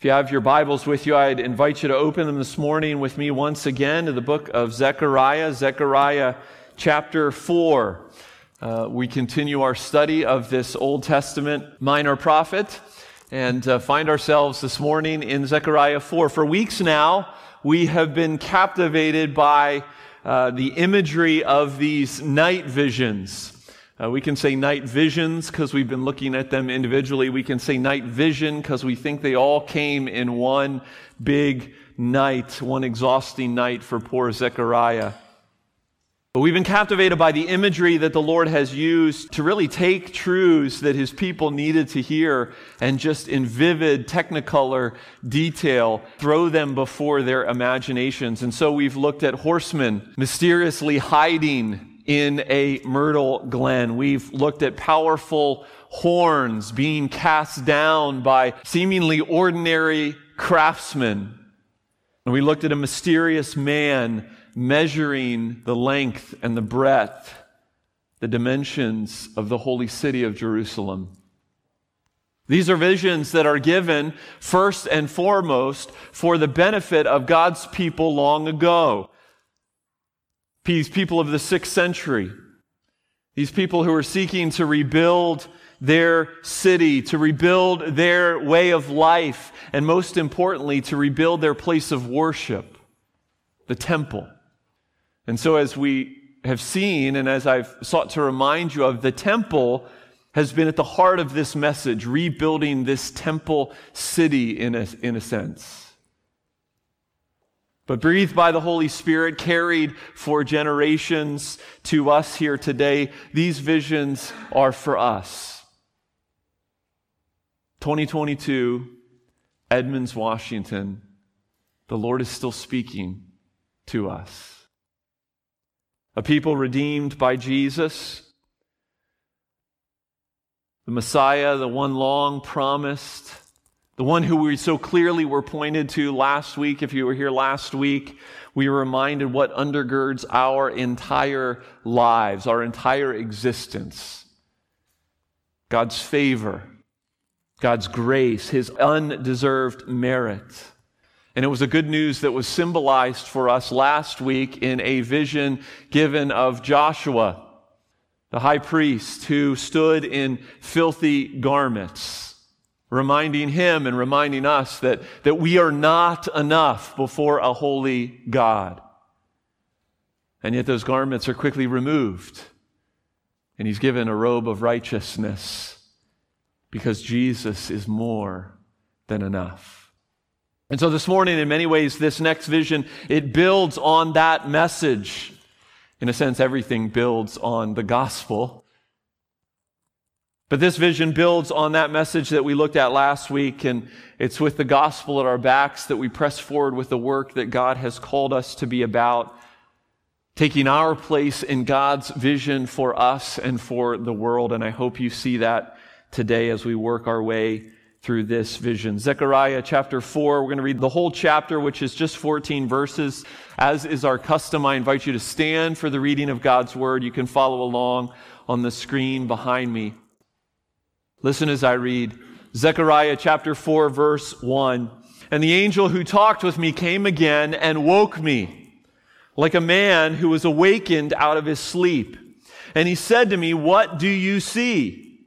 If you have your Bibles with you, I'd invite you to open them this morning with me once again to the book of Zechariah, Zechariah chapter 4. Uh, we continue our study of this Old Testament minor prophet and uh, find ourselves this morning in Zechariah 4. For weeks now, we have been captivated by uh, the imagery of these night visions. Uh, we can say night visions because we've been looking at them individually. We can say night vision because we think they all came in one big night, one exhausting night for poor Zechariah. But we've been captivated by the imagery that the Lord has used to really take truths that his people needed to hear and just in vivid technicolor detail throw them before their imaginations. And so we've looked at horsemen mysteriously hiding in a myrtle glen. We've looked at powerful horns being cast down by seemingly ordinary craftsmen. And we looked at a mysterious man measuring the length and the breadth, the dimensions of the holy city of Jerusalem. These are visions that are given first and foremost for the benefit of God's people long ago. These people of the sixth century, these people who are seeking to rebuild their city, to rebuild their way of life, and most importantly, to rebuild their place of worship, the temple. And so, as we have seen, and as I've sought to remind you of, the temple has been at the heart of this message, rebuilding this temple city in a, in a sense but breathed by the Holy Spirit, carried for generations to us here today. These visions are for us. 2022, Edmonds, Washington, the Lord is still speaking to us. A people redeemed by Jesus, the Messiah, the one long promised the one who we so clearly were pointed to last week. If you were here last week, we were reminded what undergirds our entire lives, our entire existence. God's favor, God's grace, His undeserved merit. And it was a good news that was symbolized for us last week in a vision given of Joshua, the high priest who stood in filthy garments reminding him and reminding us that, that we are not enough before a holy God. And yet those garments are quickly removed. And he's given a robe of righteousness because Jesus is more than enough. And so this morning, in many ways, this next vision, it builds on that message. In a sense, everything builds on the gospel. But this vision builds on that message that we looked at last week, and it's with the gospel at our backs that we press forward with the work that God has called us to be about, taking our place in God's vision for us and for the world. And I hope you see that today as we work our way through this vision. Zechariah chapter 4, we're going to read the whole chapter, which is just 14 verses. As is our custom, I invite you to stand for the reading of God's word. You can follow along on the screen behind me. Listen as I read Zechariah chapter 4, verse 1. And the angel who talked with me came again and woke me like a man who was awakened out of his sleep. And he said to me, What do you see?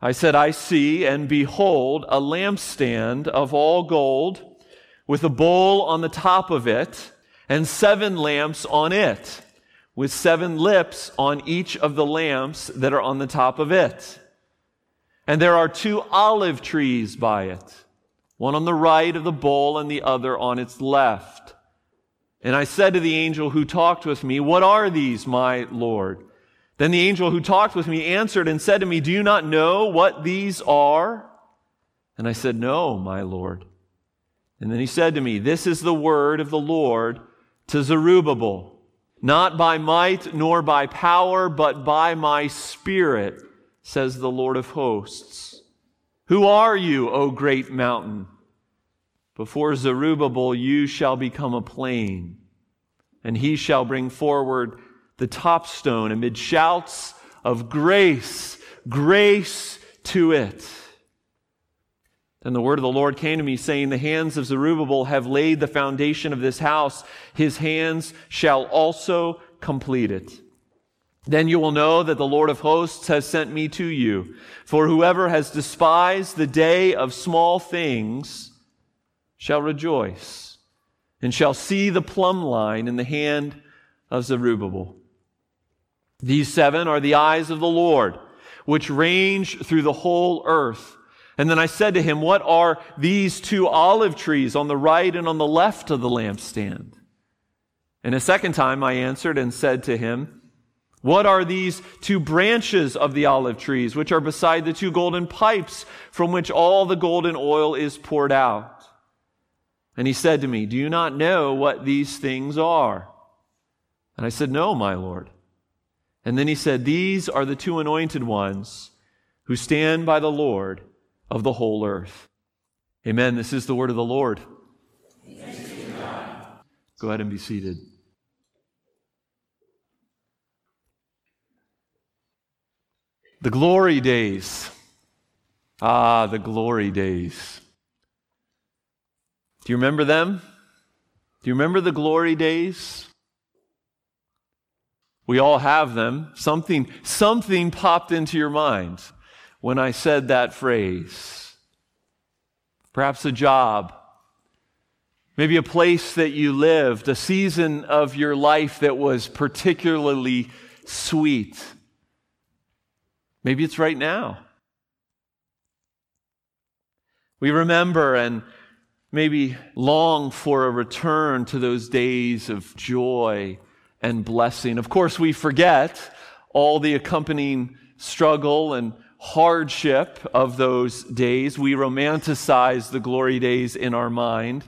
I said, I see, and behold, a lampstand of all gold with a bowl on the top of it and seven lamps on it, with seven lips on each of the lamps that are on the top of it. And there are two olive trees by it, one on the right of the bowl and the other on its left. And I said to the angel who talked with me, What are these, my Lord? Then the angel who talked with me answered and said to me, Do you not know what these are? And I said, No, my Lord. And then he said to me, This is the word of the Lord to Zerubbabel, not by might nor by power, but by my spirit says the Lord of hosts. Who are you, O great mountain? Before Zerubbabel, you shall become a plain, and he shall bring forward the top stone amid shouts of grace, grace to it. And the word of the Lord came to me, saying, The hands of Zerubbabel have laid the foundation of this house. His hands shall also complete it. Then you will know that the Lord of hosts has sent me to you. For whoever has despised the day of small things shall rejoice and shall see the plumb line in the hand of Zerubbabel. These seven are the eyes of the Lord, which range through the whole earth. And then I said to him, What are these two olive trees on the right and on the left of the lampstand? And a second time I answered and said to him, What are these two branches of the olive trees, which are beside the two golden pipes from which all the golden oil is poured out? And he said to me, Do you not know what these things are? And I said, No, my Lord. And then he said, These are the two anointed ones who stand by the Lord of the whole earth. Amen. This is the word of the Lord. Go ahead and be seated. The glory days. Ah, the glory days. Do you remember them? Do you remember the glory days? We all have them. Something, something popped into your mind when I said that phrase. Perhaps a job, maybe a place that you lived, a season of your life that was particularly sweet. Maybe it's right now. We remember and maybe long for a return to those days of joy and blessing. Of course, we forget all the accompanying struggle and hardship of those days. We romanticize the glory days in our mind.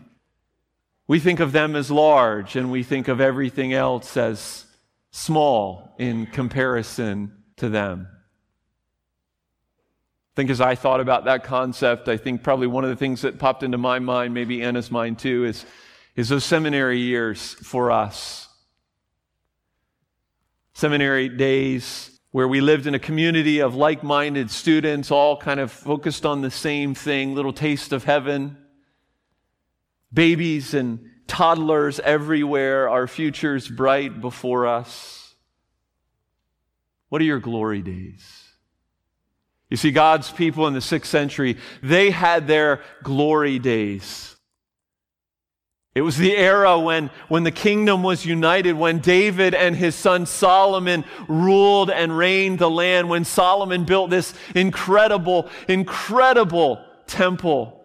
We think of them as large and we think of everything else as small in comparison to them. I think as I thought about that concept, I think probably one of the things that popped into my mind, maybe Anna's mind too, is, is those seminary years for us. Seminary days where we lived in a community of like minded students, all kind of focused on the same thing little taste of heaven. Babies and toddlers everywhere, our futures bright before us. What are your glory days? You see, God's people in the sixth century, they had their glory days. It was the era when, when the kingdom was united, when David and his son Solomon ruled and reigned the land, when Solomon built this incredible, incredible temple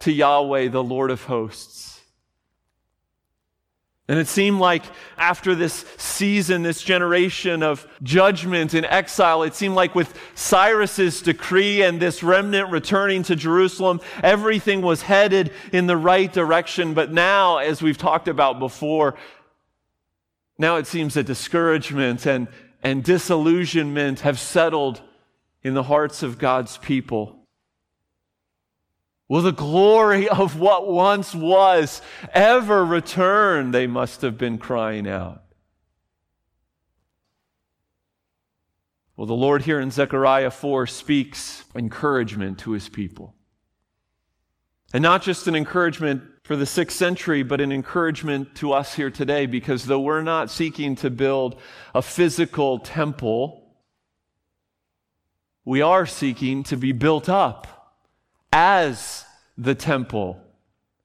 to Yahweh, the Lord of hosts. And it seemed like after this season, this generation of judgment and exile, it seemed like with Cyrus's decree and this remnant returning to Jerusalem, everything was headed in the right direction. But now, as we've talked about before, now it seems that discouragement and, and disillusionment have settled in the hearts of God's people. Will the glory of what once was ever return? They must have been crying out. Well, the Lord here in Zechariah 4 speaks encouragement to his people. And not just an encouragement for the sixth century, but an encouragement to us here today, because though we're not seeking to build a physical temple, we are seeking to be built up as the temple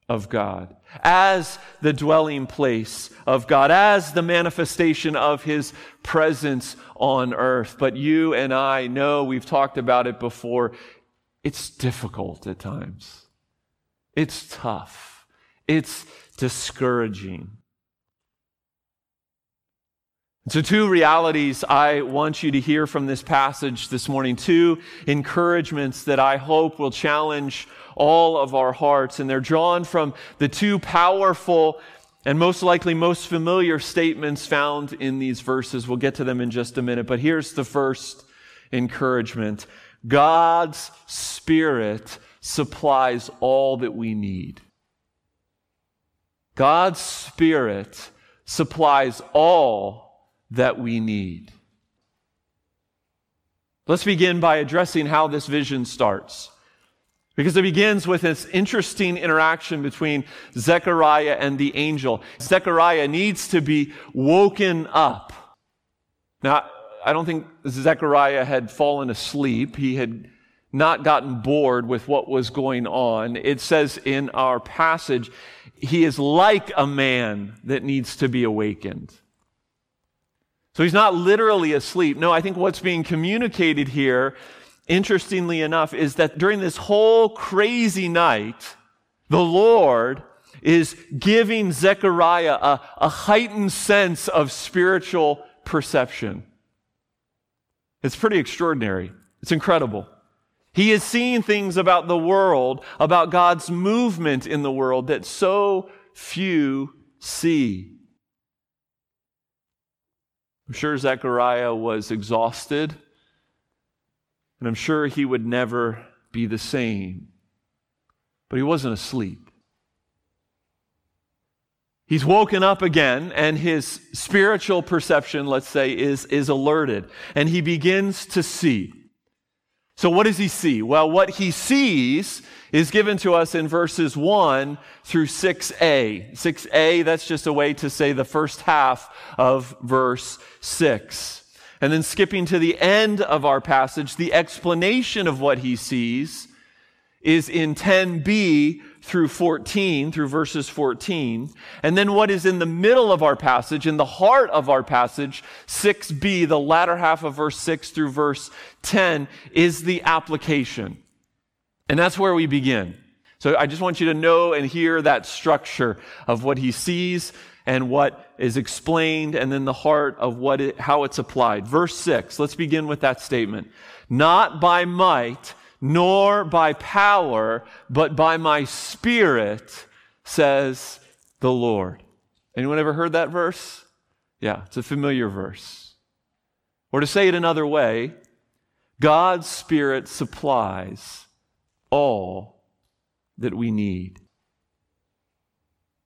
of God, as the dwelling place of God, as the manifestation of His presence on earth. But you and I know, we've talked about it before, it's difficult at times. It's tough. It's discouraging. So, two realities I want you to hear from this passage this morning, two encouragements that I hope will challenge all of our hearts. And they're drawn from the two powerful and most likely most familiar statements found in these verses. We'll get to them in just a minute. But here's the first encouragement God's Spirit supplies all that we need. God's Spirit supplies all that we need. Let's begin by addressing how this vision starts. Because it begins with this interesting interaction between Zechariah and the angel. Zechariah needs to be woken up. Now, I don't think Zechariah had fallen asleep. He had not gotten bored with what was going on. It says in our passage, he is like a man that needs to be awakened. So he's not literally asleep. No, I think what's being communicated here interestingly enough, is that during this whole crazy night, the Lord is giving Zechariah a, a heightened sense of spiritual perception. It's pretty extraordinary. It's incredible. He is seeing things about the world, about God's movement in the world that so few see. I'm sure Zechariah was exhausted and I'm sure he would never be the same. But he wasn't asleep. He's woken up again, and his spiritual perception, let's say, is, is alerted, and he begins to see. So, what does he see? Well, what he sees is given to us in verses 1 through 6a. 6a, that's just a way to say the first half of verse 6. And then skipping to the end of our passage, the explanation of what he sees is in 10b through 14, through verses 14. And then what is in the middle of our passage, in the heart of our passage, 6b, the latter half of verse 6 through verse 10, is the application. And that's where we begin. So I just want you to know and hear that structure of what he sees and what is explained and then the heart of what it, how it's applied. Verse 6, let's begin with that statement. Not by might, nor by power, but by my spirit, says the Lord. Anyone ever heard that verse? Yeah, it's a familiar verse. Or to say it another way, God's Spirit supplies all that we need.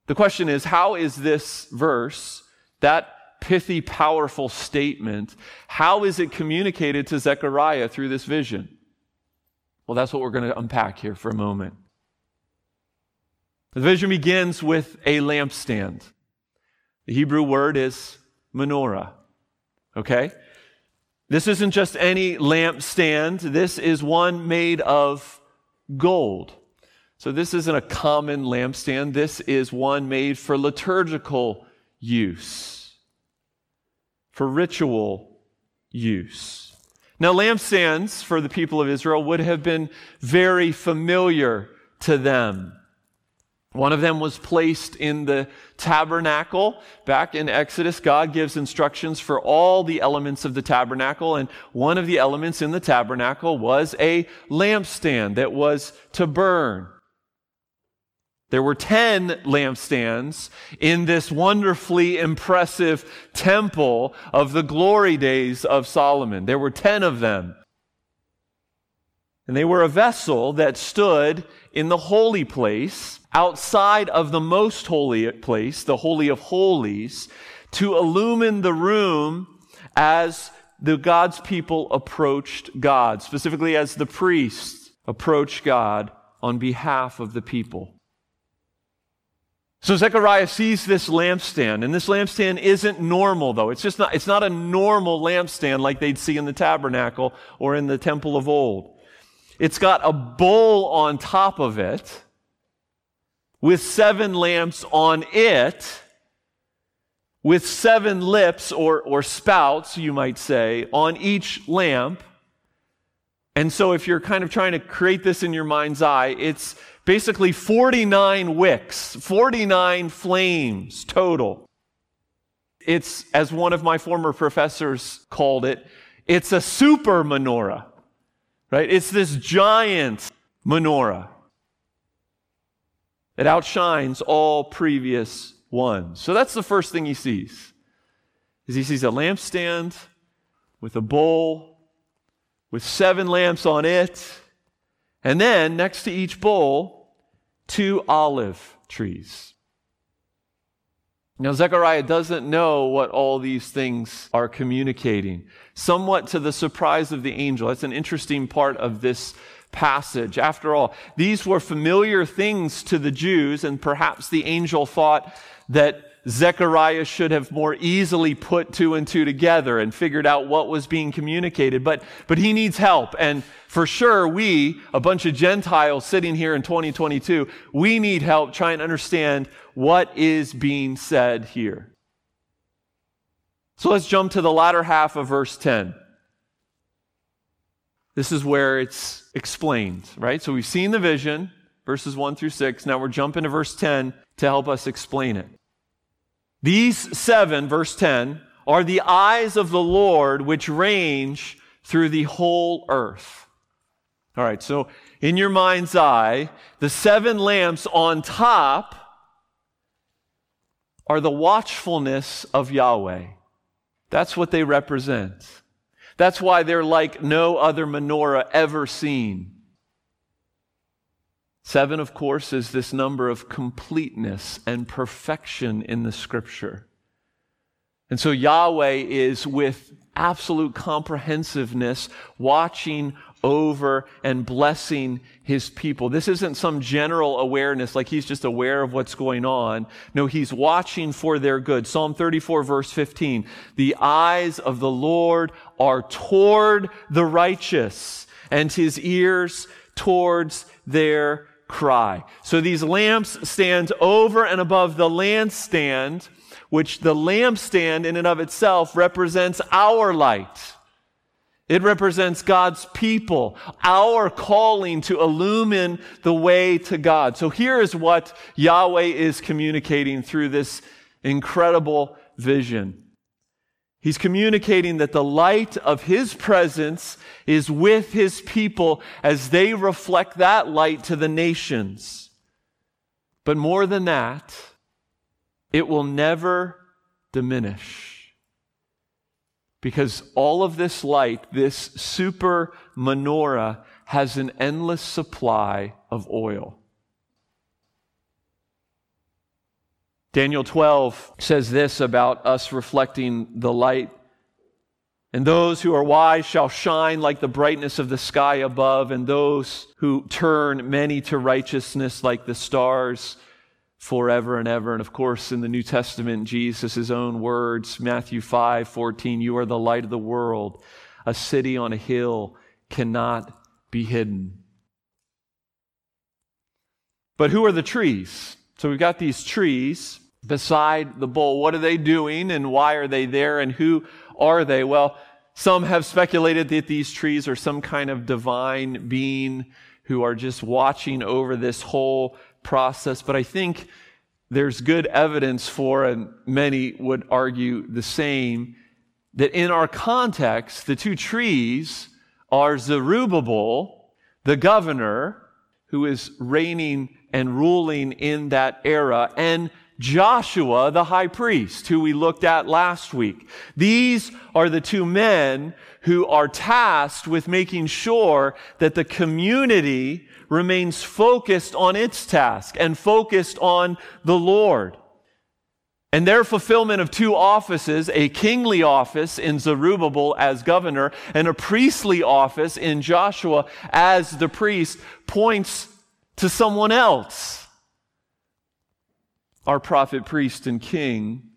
The question is how is this verse, that pithy, powerful statement, how is it communicated to Zechariah through this vision? Well, that's what we're going to unpack here for a moment. The vision begins with a lampstand. The Hebrew word is menorah. Okay? This isn't just any lampstand, this is one made of gold. So, this isn't a common lampstand. This is one made for liturgical use, for ritual use. Now, lampstands for the people of Israel would have been very familiar to them. One of them was placed in the tabernacle. Back in Exodus, God gives instructions for all the elements of the tabernacle, and one of the elements in the tabernacle was a lampstand that was to burn. There were 10 lampstands in this wonderfully impressive temple of the glory days of Solomon. There were 10 of them. And they were a vessel that stood in the holy place, outside of the most holy place, the Holy of Holies, to illumine the room as the God's people approached God, specifically as the priests approached God on behalf of the people. So Zechariah sees this lampstand, and this lampstand isn't normal though. It's just not, it's not a normal lampstand like they'd see in the tabernacle or in the temple of old. It's got a bowl on top of it with seven lamps on it, with seven lips or, or spouts, you might say, on each lamp. And so if you're kind of trying to create this in your mind's eye, it's basically 49 wicks, 49 flames total. It's, as one of my former professors called it, it's a super menorah, right? It's this giant menorah. It outshines all previous ones. So that's the first thing he sees. Is he sees a lampstand with a bowl with seven lamps on it and then next to each bowl, two olive trees. Now, Zechariah doesn't know what all these things are communicating. Somewhat to the surprise of the angel. That's an interesting part of this passage. After all, these were familiar things to the Jews, and perhaps the angel thought that Zechariah should have more easily put two and two together and figured out what was being communicated. But, but he needs help. And for sure, we, a bunch of Gentiles sitting here in 2022, we need help trying to understand what is being said here. So let's jump to the latter half of verse 10. This is where it's explained, right? So we've seen the vision, verses 1 through 6. Now we're jumping to verse 10 to help us explain it. These seven, verse 10, are the eyes of the Lord which range through the whole earth. All right, so in your mind's eye, the seven lamps on top are the watchfulness of Yahweh. That's what they represent. That's why they're like no other menorah ever seen. Seven, of course, is this number of completeness and perfection in the scripture. And so Yahweh is with absolute comprehensiveness watching over and blessing his people. This isn't some general awareness like he's just aware of what's going on. No, he's watching for their good. Psalm 34 verse 15. The eyes of the Lord are toward the righteous and his ears towards their cry. So these lamps stand over and above the lampstand, which the lampstand in and of itself represents our light. It represents God's people, our calling to illumine the way to God. So here is what Yahweh is communicating through this incredible vision. He's communicating that the light of His presence is with His people as they reflect that light to the nations. But more than that, it will never diminish. Because all of this light, this super menorah, has an endless supply of oil. Daniel 12 says this about us reflecting the light. And those who are wise shall shine like the brightness of the sky above, and those who turn many to righteousness like the stars forever and ever. And of course, in the New Testament, Jesus' own words, Matthew 5 14, you are the light of the world. A city on a hill cannot be hidden. But who are the trees? So we've got these trees beside the bowl. What are they doing and why are they there and who are they? Well, some have speculated that these trees are some kind of divine being who are just watching over this whole process. But I think there's good evidence for, and many would argue the same, that in our context, the two trees are Zerubbabel, the governor, who is reigning and ruling in that era, and Joshua, the high priest, who we looked at last week. These are the two men who are tasked with making sure that the community remains focused on its task and focused on the Lord. And their fulfillment of two offices, a kingly office in Zerubbabel as governor and a priestly office in Joshua as the priest, points to someone else our prophet, priest, and king,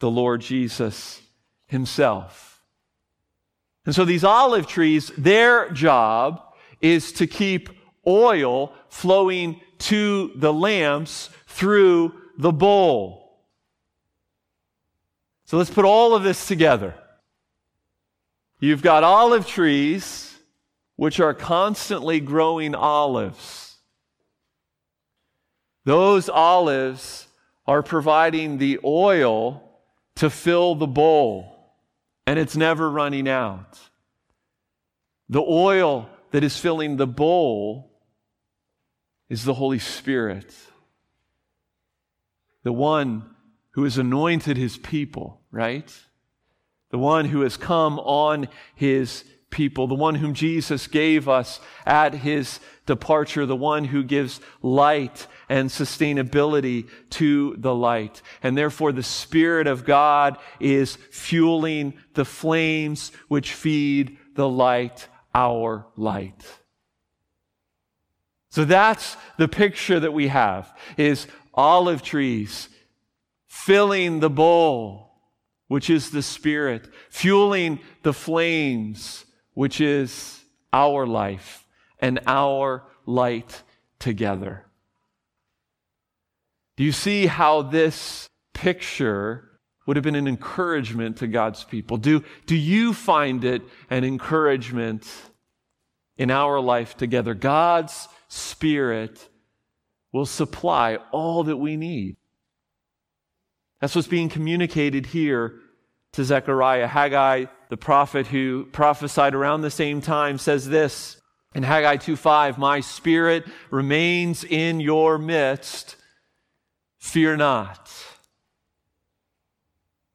the Lord Jesus himself. And so these olive trees, their job is to keep oil flowing to the lamps through the bowl. So let's put all of this together. You've got olive trees, which are constantly growing olives. Those olives are providing the oil to fill the bowl, and it's never running out. The oil that is filling the bowl is the Holy Spirit, the one who has anointed his people, right? The one who has come on his people, the one whom Jesus gave us at his departure, the one who gives light and sustainability to the light. And therefore, the Spirit of God is fueling the flames which feed the light, our light. So that's the picture that we have is olive trees filling the bowl, which is the spirit, fueling the flames, which is our life and our light together. Do you see how this picture would have been an encouragement to God's people? Do, do you find it an encouragement in our life together? God's Spirit will supply all that we need. That's what's being communicated here to Zechariah. Haggai, the prophet who prophesied around the same time, says this in Haggai 2:5, "My spirit remains in your midst, fear not."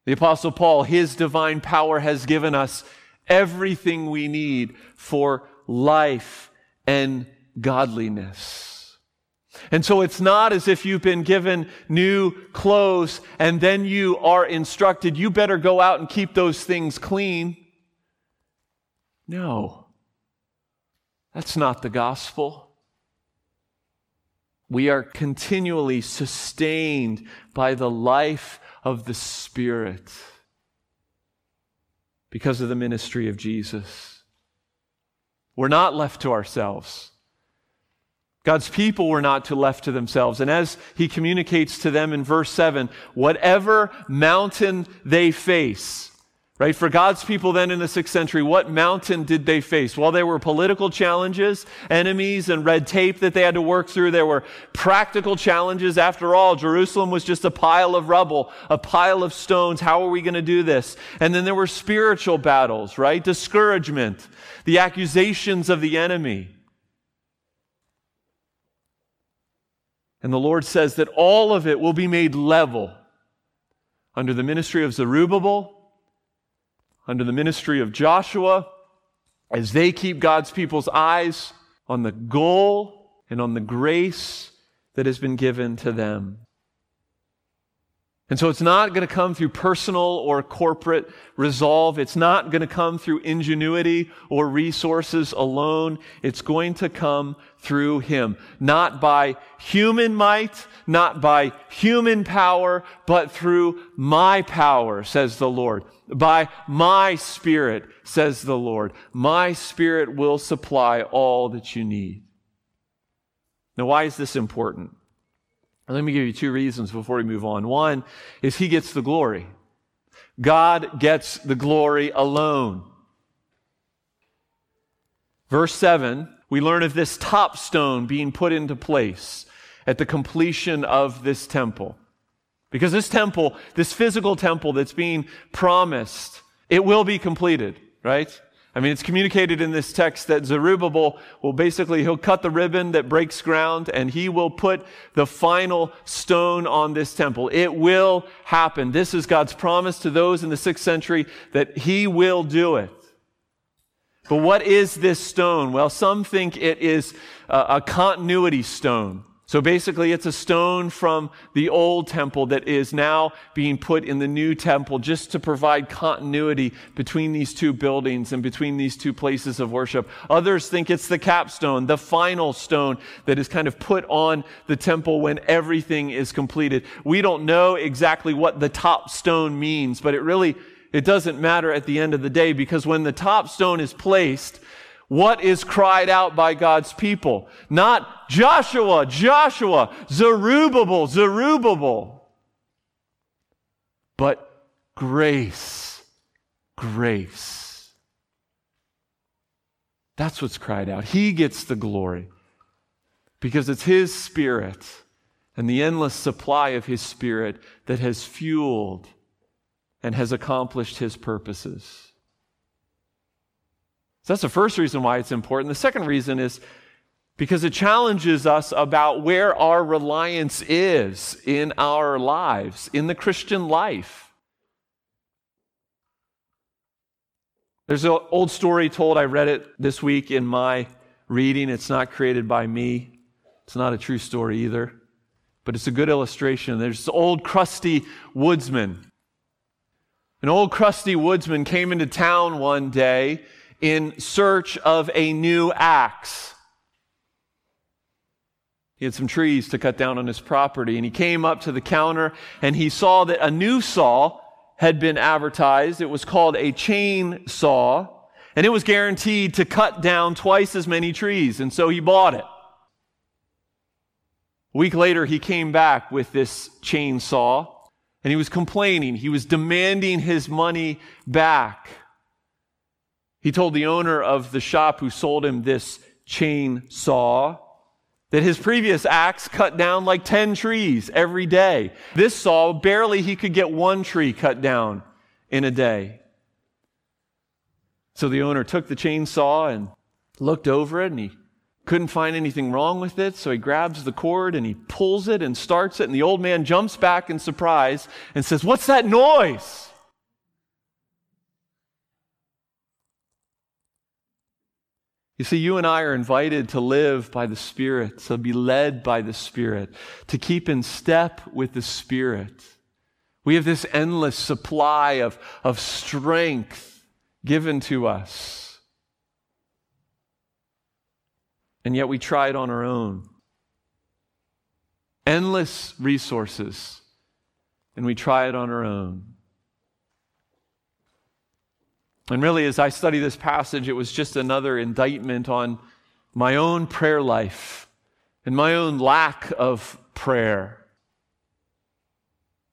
The apostle Paul, his divine power has given us everything we need for life and godliness. And so it's not as if you've been given new clothes and then you are instructed, you better go out and keep those things clean. No, that's not the gospel. We are continually sustained by the life of the Spirit because of the ministry of Jesus. We're not left to ourselves. God's people were not to left to themselves. And as he communicates to them in verse 7, whatever mountain they face, right? For God's people then in the sixth century, what mountain did they face? Well, there were political challenges, enemies, and red tape that they had to work through. There were practical challenges. After all, Jerusalem was just a pile of rubble, a pile of stones. How are we going to do this? And then there were spiritual battles, right? Discouragement, the accusations of the enemy. And the Lord says that all of it will be made level under the ministry of Zerubbabel, under the ministry of Joshua, as they keep God's people's eyes on the goal and on the grace that has been given to them. And so it's not going to come through personal or corporate resolve. It's not going to come through ingenuity or resources alone. It's going to come through Him. Not by human might, not by human power, but through my power, says the Lord. By my Spirit, says the Lord. My Spirit will supply all that you need. Now, why is this important? Let me give you two reasons before we move on. One is he gets the glory. God gets the glory alone. Verse 7, we learn of this top stone being put into place at the completion of this temple. Because this temple, this physical temple that's being promised, it will be completed, right? I mean, it's communicated in this text that Zerubbabel will basically, he'll cut the ribbon that breaks ground and he will put the final stone on this temple. It will happen. This is God's promise to those in the sixth century that he will do it. But what is this stone? Well, some think it is a, a continuity stone. So basically, it's a stone from the old temple that is now being put in the new temple just to provide continuity between these two buildings and between these two places of worship. Others think it's the capstone, the final stone that is kind of put on the temple when everything is completed. We don't know exactly what the top stone means, but it really, it doesn't matter at the end of the day because when the top stone is placed, what is cried out by God's people. Not Joshua, Joshua, Zerubbabel, Zerubbabel, but grace, grace. That's what's cried out. He gets the glory because it's His Spirit and the endless supply of His Spirit that has fueled and has accomplished His purposes. So that's the first reason why it's important. The second reason is because it challenges us about where our reliance is in our lives, in the Christian life. There's an old story told, I read it this week in my reading. It's not created by me, it's not a true story either, but it's a good illustration. There's this old crusty woodsman. An old crusty woodsman came into town one day in search of a new axe. He had some trees to cut down on his property, and he came up to the counter and he saw that a new saw had been advertised. It was called a chain saw, and it was guaranteed to cut down twice as many trees, and so he bought it. A week later, he came back with this chainsaw, and he was complaining. He was demanding his money back. He told the owner of the shop who sold him this chainsaw that his previous axe cut down like 10 trees every day. This saw, barely he could get one tree cut down in a day. So the owner took the chainsaw and looked over it and he couldn't find anything wrong with it. So he grabs the cord and he pulls it and starts it. And the old man jumps back in surprise and says, What's that noise? You see, you and I are invited to live by the Spirit, to be led by the Spirit, to keep in step with the Spirit. We have this endless supply of, of strength given to us. And yet we try it on our own. Endless resources, and we try it on our own. And really, as I study this passage, it was just another indictment on my own prayer life and my own lack of prayer.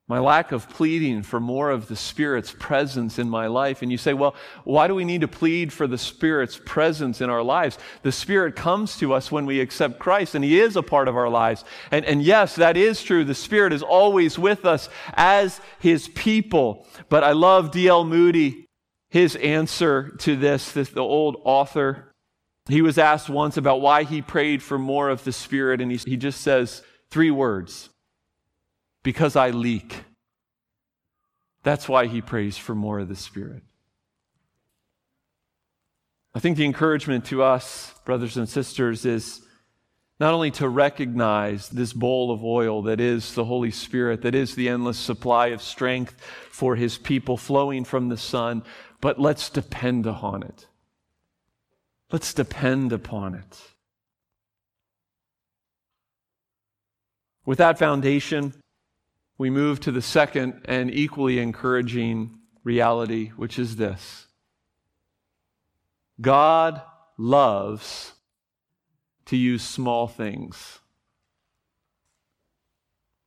My lack of pleading for more of the Spirit's presence in my life. And you say, well, why do we need to plead for the Spirit's presence in our lives? The Spirit comes to us when we accept Christ, and He is a part of our lives. And, and yes, that is true. The Spirit is always with us as His people. But I love D.L. Moody his answer to this, this, the old author, he was asked once about why he prayed for more of the Spirit, and he, he just says three words because I leak. That's why he prays for more of the Spirit. I think the encouragement to us, brothers and sisters, is not only to recognize this bowl of oil that is the Holy Spirit, that is the endless supply of strength for his people flowing from the Son, but let's depend upon it. Let's depend upon it. With that foundation, we move to the second and equally encouraging reality, which is this God loves to use small things.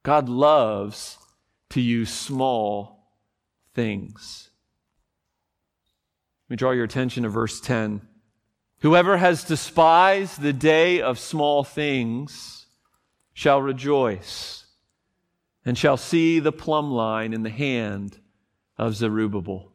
God loves to use small things. Me draw your attention to verse 10. Whoever has despised the day of small things shall rejoice and shall see the plumb line in the hand of Zerubbabel.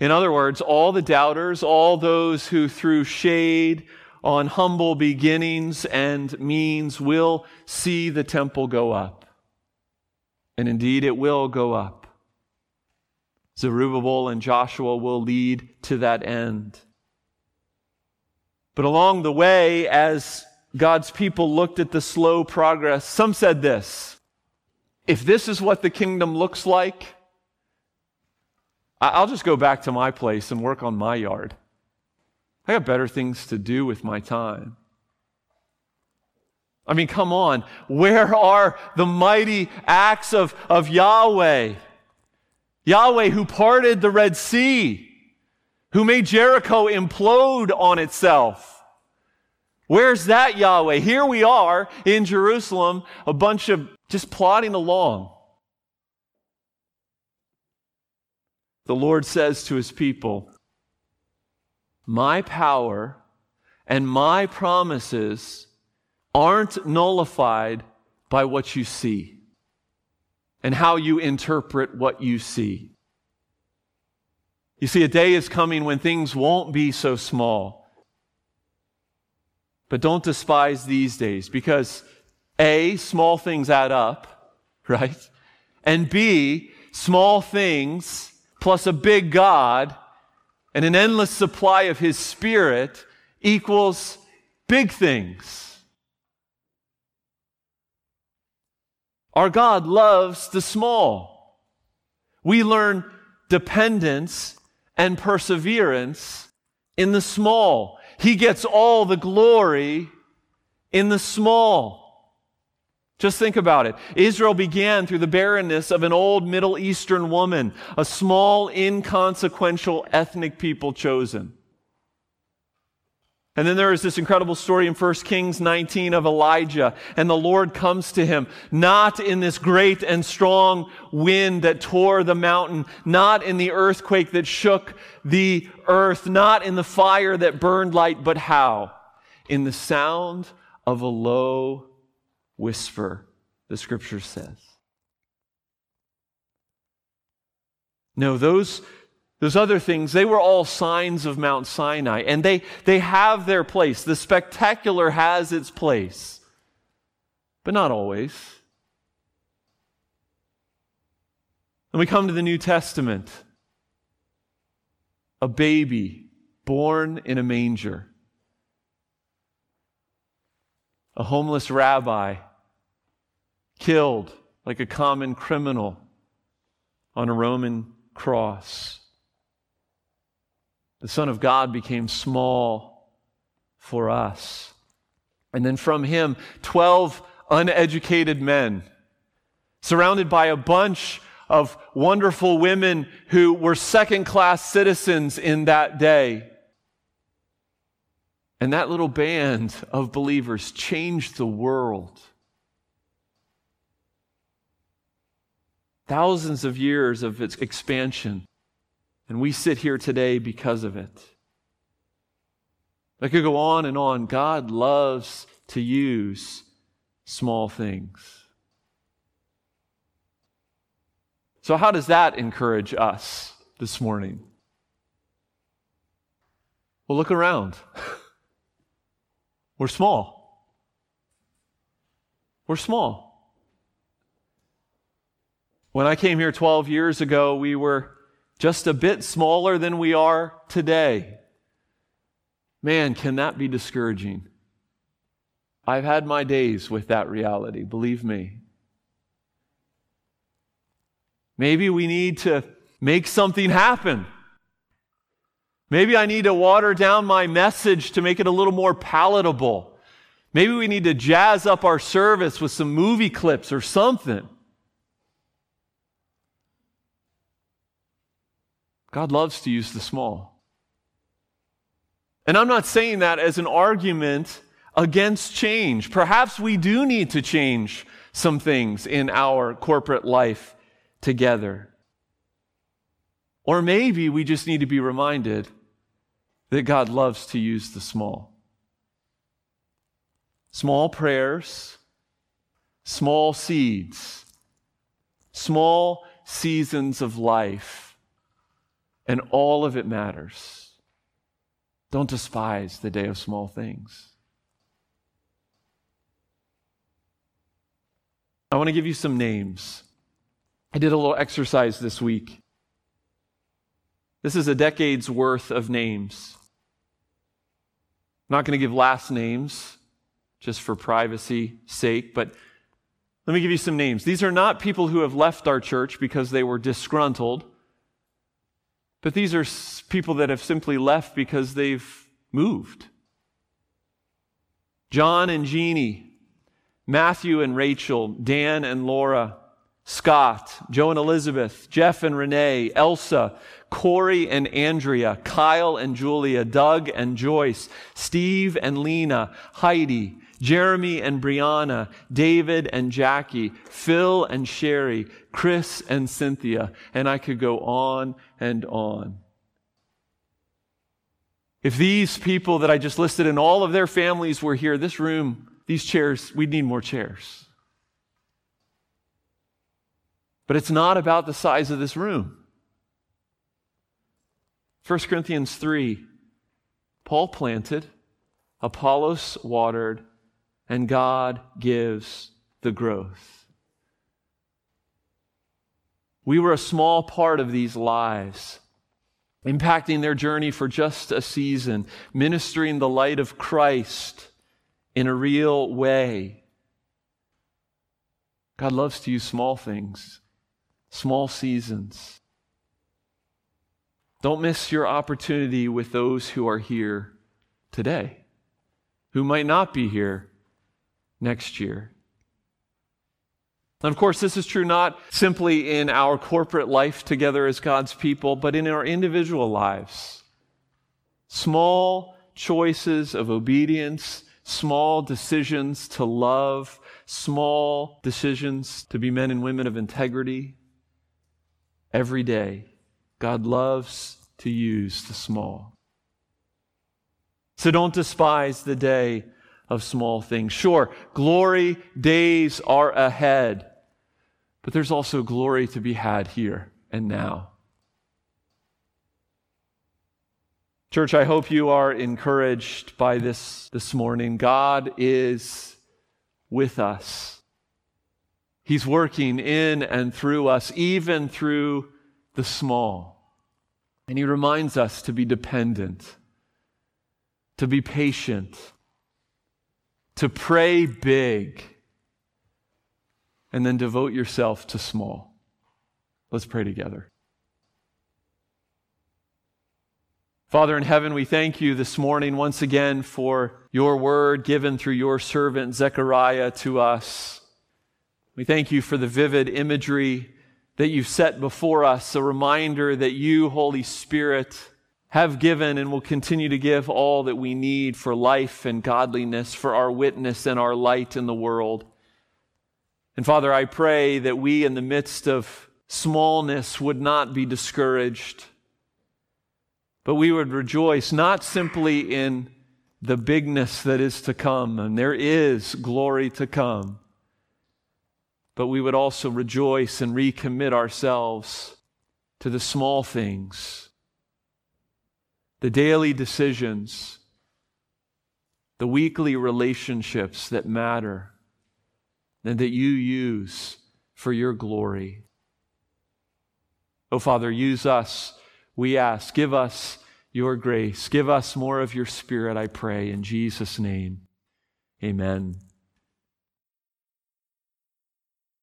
In other words, all the doubters, all those who threw shade on humble beginnings and means will see the temple go up. And indeed, it will go up. Zerubbabel and Joshua will lead to that end. But along the way, as God's people looked at the slow progress, some said this if this is what the kingdom looks like, I'll just go back to my place and work on my yard. I got better things to do with my time. I mean, come on. Where are the mighty acts of, of Yahweh? Yahweh who parted the Red Sea, who made Jericho implode on itself. Where's that Yahweh? Here we are in Jerusalem, a bunch of just plodding along. The Lord says to his people, My power and my promises aren't nullified by what you see and how you interpret what you see. You see, a day is coming when things won't be so small. But don't despise these days because A, small things add up, right? And B, small things plus a big God and an endless supply of His Spirit equals big things. Our God loves the small. We learn dependence and perseverance in the small. He gets all the glory in the small. Just think about it. Israel began through the barrenness of an old Middle Eastern woman, a small, inconsequential ethnic people chosen. And then there is this incredible story in 1 Kings 19 of Elijah, and the Lord comes to him, not in this great and strong wind that tore the mountain, not in the earthquake that shook the earth, not in the fire that burned light, but how? In the sound of a low whisper, the scripture says. No, those those other things, they were all signs of Mount Sinai, and they, they have their place. The spectacular has its place, but not always. And we come to the New Testament, a baby born in a manger, a homeless rabbi killed like a common criminal on a Roman cross. The Son of God became small for us. And then from him, 12 uneducated men, surrounded by a bunch of wonderful women who were second class citizens in that day. And that little band of believers changed the world. Thousands of years of its expansion and we sit here today because of it. I could go on and on. God loves to use small things. So, how does that encourage us this morning? Well, look around. We're small. We're small. When I came here 12 years ago, we were just a bit smaller than we are today. Man, can that be discouraging? I've had my days with that reality, believe me. Maybe we need to make something happen. Maybe I need to water down my message to make it a little more palatable. Maybe we need to jazz up our service with some movie clips or something. God loves to use the small. And I'm not saying that as an argument against change. Perhaps we do need to change some things in our corporate life together. Or maybe we just need to be reminded that God loves to use the small. Small prayers, small seeds, small seasons of life and all of it matters. Don't despise the day of small things. I want to give you some names. I did a little exercise this week. This is a decade's worth of names. I'm not going to give last names just for privacy sake, but let me give you some names. These are not people who have left our church because they were disgruntled. But these are people that have simply left because they've moved. John and Jeannie, Matthew and Rachel, Dan and Laura, Scott, Joe and Elizabeth, Jeff and Renee, Elsa, Corey and Andrea, Kyle and Julia, Doug and Joyce, Steve and Lena, Heidi, Jeremy and Brianna, David and Jackie, Phil and Sherry, Chris and Cynthia, and I could go on and on. If these people that I just listed and all of their families were here, this room, these chairs, we'd need more chairs. But it's not about the size of this room. 1 Corinthians 3 Paul planted, Apollos watered, and God gives the growth. We were a small part of these lives, impacting their journey for just a season, ministering the light of Christ in a real way. God loves to use small things, small seasons. Don't miss your opportunity with those who are here today, who might not be here next year. And of course, this is true not simply in our corporate life together as God's people, but in our individual lives. Small choices of obedience, small decisions to love, small decisions to be men and women of integrity. Every day, God loves to use the small. So don't despise the day of small things. Sure, glory days are ahead. But there's also glory to be had here and now. Church, I hope you are encouraged by this this morning. God is with us. He's working in and through us, even through the small. And He reminds us to be dependent, to be patient, to pray big and then devote yourself to small. Let's pray together. Father in heaven, we thank you this morning once again for your word given through your servant Zechariah to us. We thank you for the vivid imagery that you've set before us, a reminder that you, Holy Spirit, have given and will continue to give all that we need for life and godliness, for our witness and our light in the world. And Father, I pray that we, in the midst of smallness, would not be discouraged, but we would rejoice not simply in the bigness that is to come, and there is glory to come, but we would also rejoice and recommit ourselves to the small things, the daily decisions, the weekly relationships that matter and that you use for your glory. Oh, Father, use us, we ask. Give us your grace. Give us more of your Spirit, I pray, in Jesus' name. Amen.